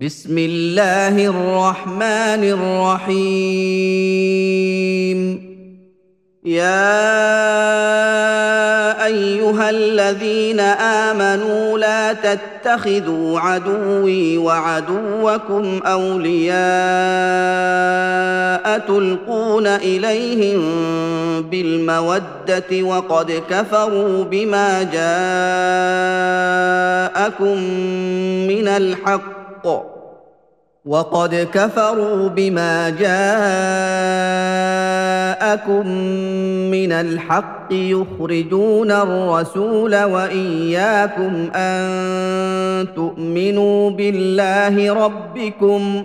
بسم الله الرحمن الرحيم. يا أيها الذين آمنوا لا تتخذوا عدوي وعدوكم أولياء تلقون إليهم بالمودة وقد كفروا بما جاءكم من الحق وقد كفروا بما جاءكم من الحق يخرجون الرسول وإياكم أن تؤمنوا بالله ربكم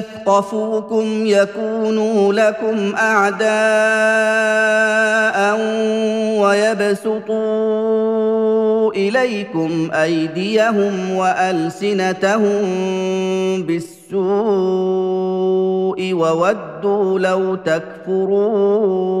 يثقفوكم يكونوا لكم أعداء ويبسطوا إليكم أيديهم وألسنتهم بالسوء وودوا لو تكفرون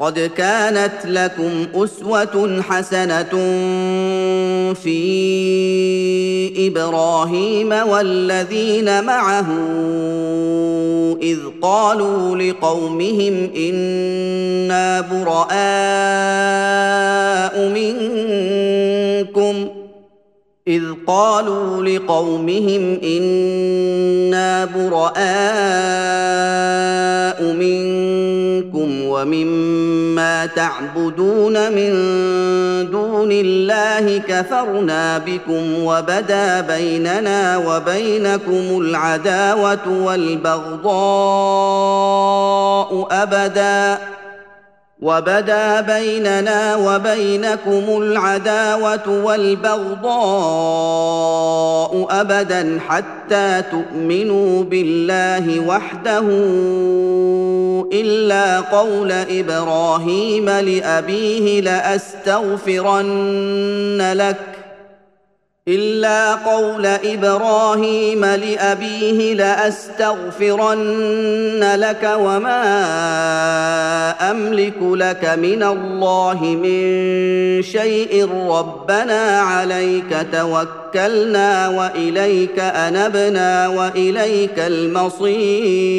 قد كانت لكم أسوة حسنة في إبراهيم والذين معه إذ قالوا لقومهم إنا براء منكم إذ قالوا لقومهم إنا براء منكم ومما تعبدون من دون الله كفرنا بكم وبدا بيننا وبينكم العداوة والبغضاء أبدا. وبدا بيننا وبينكم العداوة والبغضاء أبدا حتى تؤمنوا بالله وحده إلا قول إبراهيم لأبيه لأستغفرن لك إلا قول إبراهيم لأبيه لأستغفرن لك وما أملك لك من الله من شيء ربنا عليك توكلنا وإليك أنبنا وإليك المصير.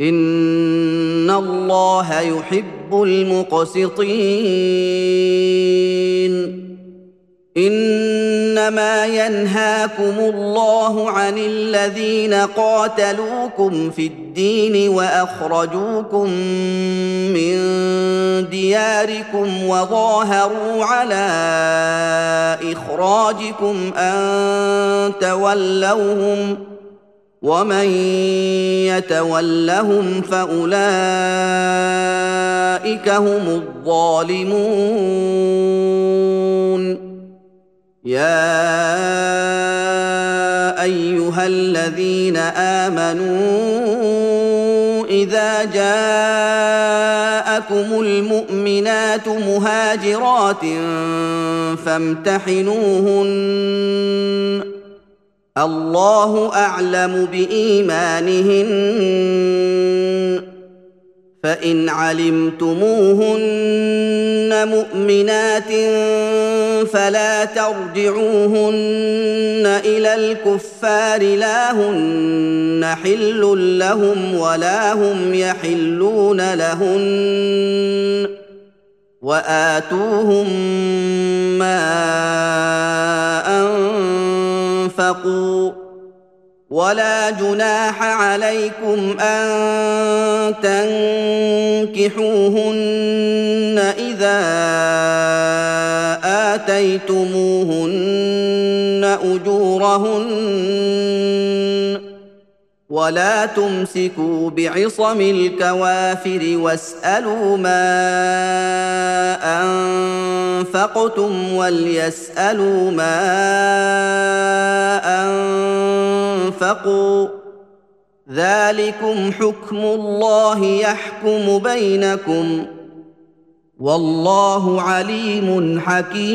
ان الله يحب المقسطين انما ينهاكم الله عن الذين قاتلوكم في الدين واخرجوكم من دياركم وظاهروا على اخراجكم ان تولوهم ومن يتولهم فأولئك هم الظالمون. يا أيها الذين آمنوا إذا جاءكم المؤمنات مهاجرات فامتحنوهن الله أعلم بإيمانهن. فإن علمتموهن مؤمنات فلا ترجعوهن إلى الكفار لا هن حل لهم ولا هم يحلون لهن. وآتوهم ما انفقوا ولا جناح عليكم ان تنكحوهن اذا اتيتموهن اجورهن ولا تمسكوا بعصم الكوافر واسالوا ما انفقتم وليسالوا ما انفقوا ذلكم حكم الله يحكم بينكم والله عليم حكيم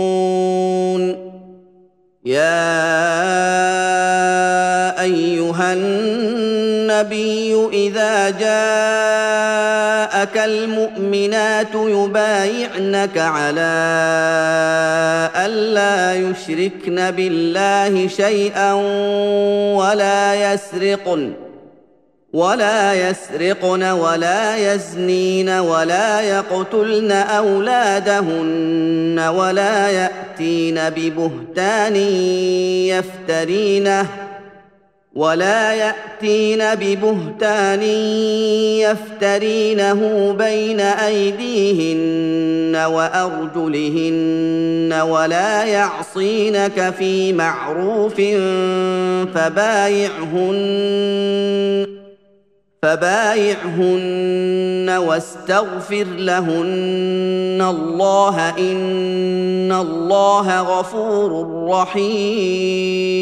يا أيها النبي إذا جاءك المؤمنات يبايعنك على الا يشركن بالله شيئا ولا يسرقن. ولا يسرقن ولا يزنين ولا يقتلن أولادهن ولا يأتين ببهتان يفترينه ولا يأتين ببهتان يفترينه بين أيديهن وأرجلهن ولا يعصينك في معروف فبايعهن فبايعهن واستغفر لهن الله إن الله غفور رحيم.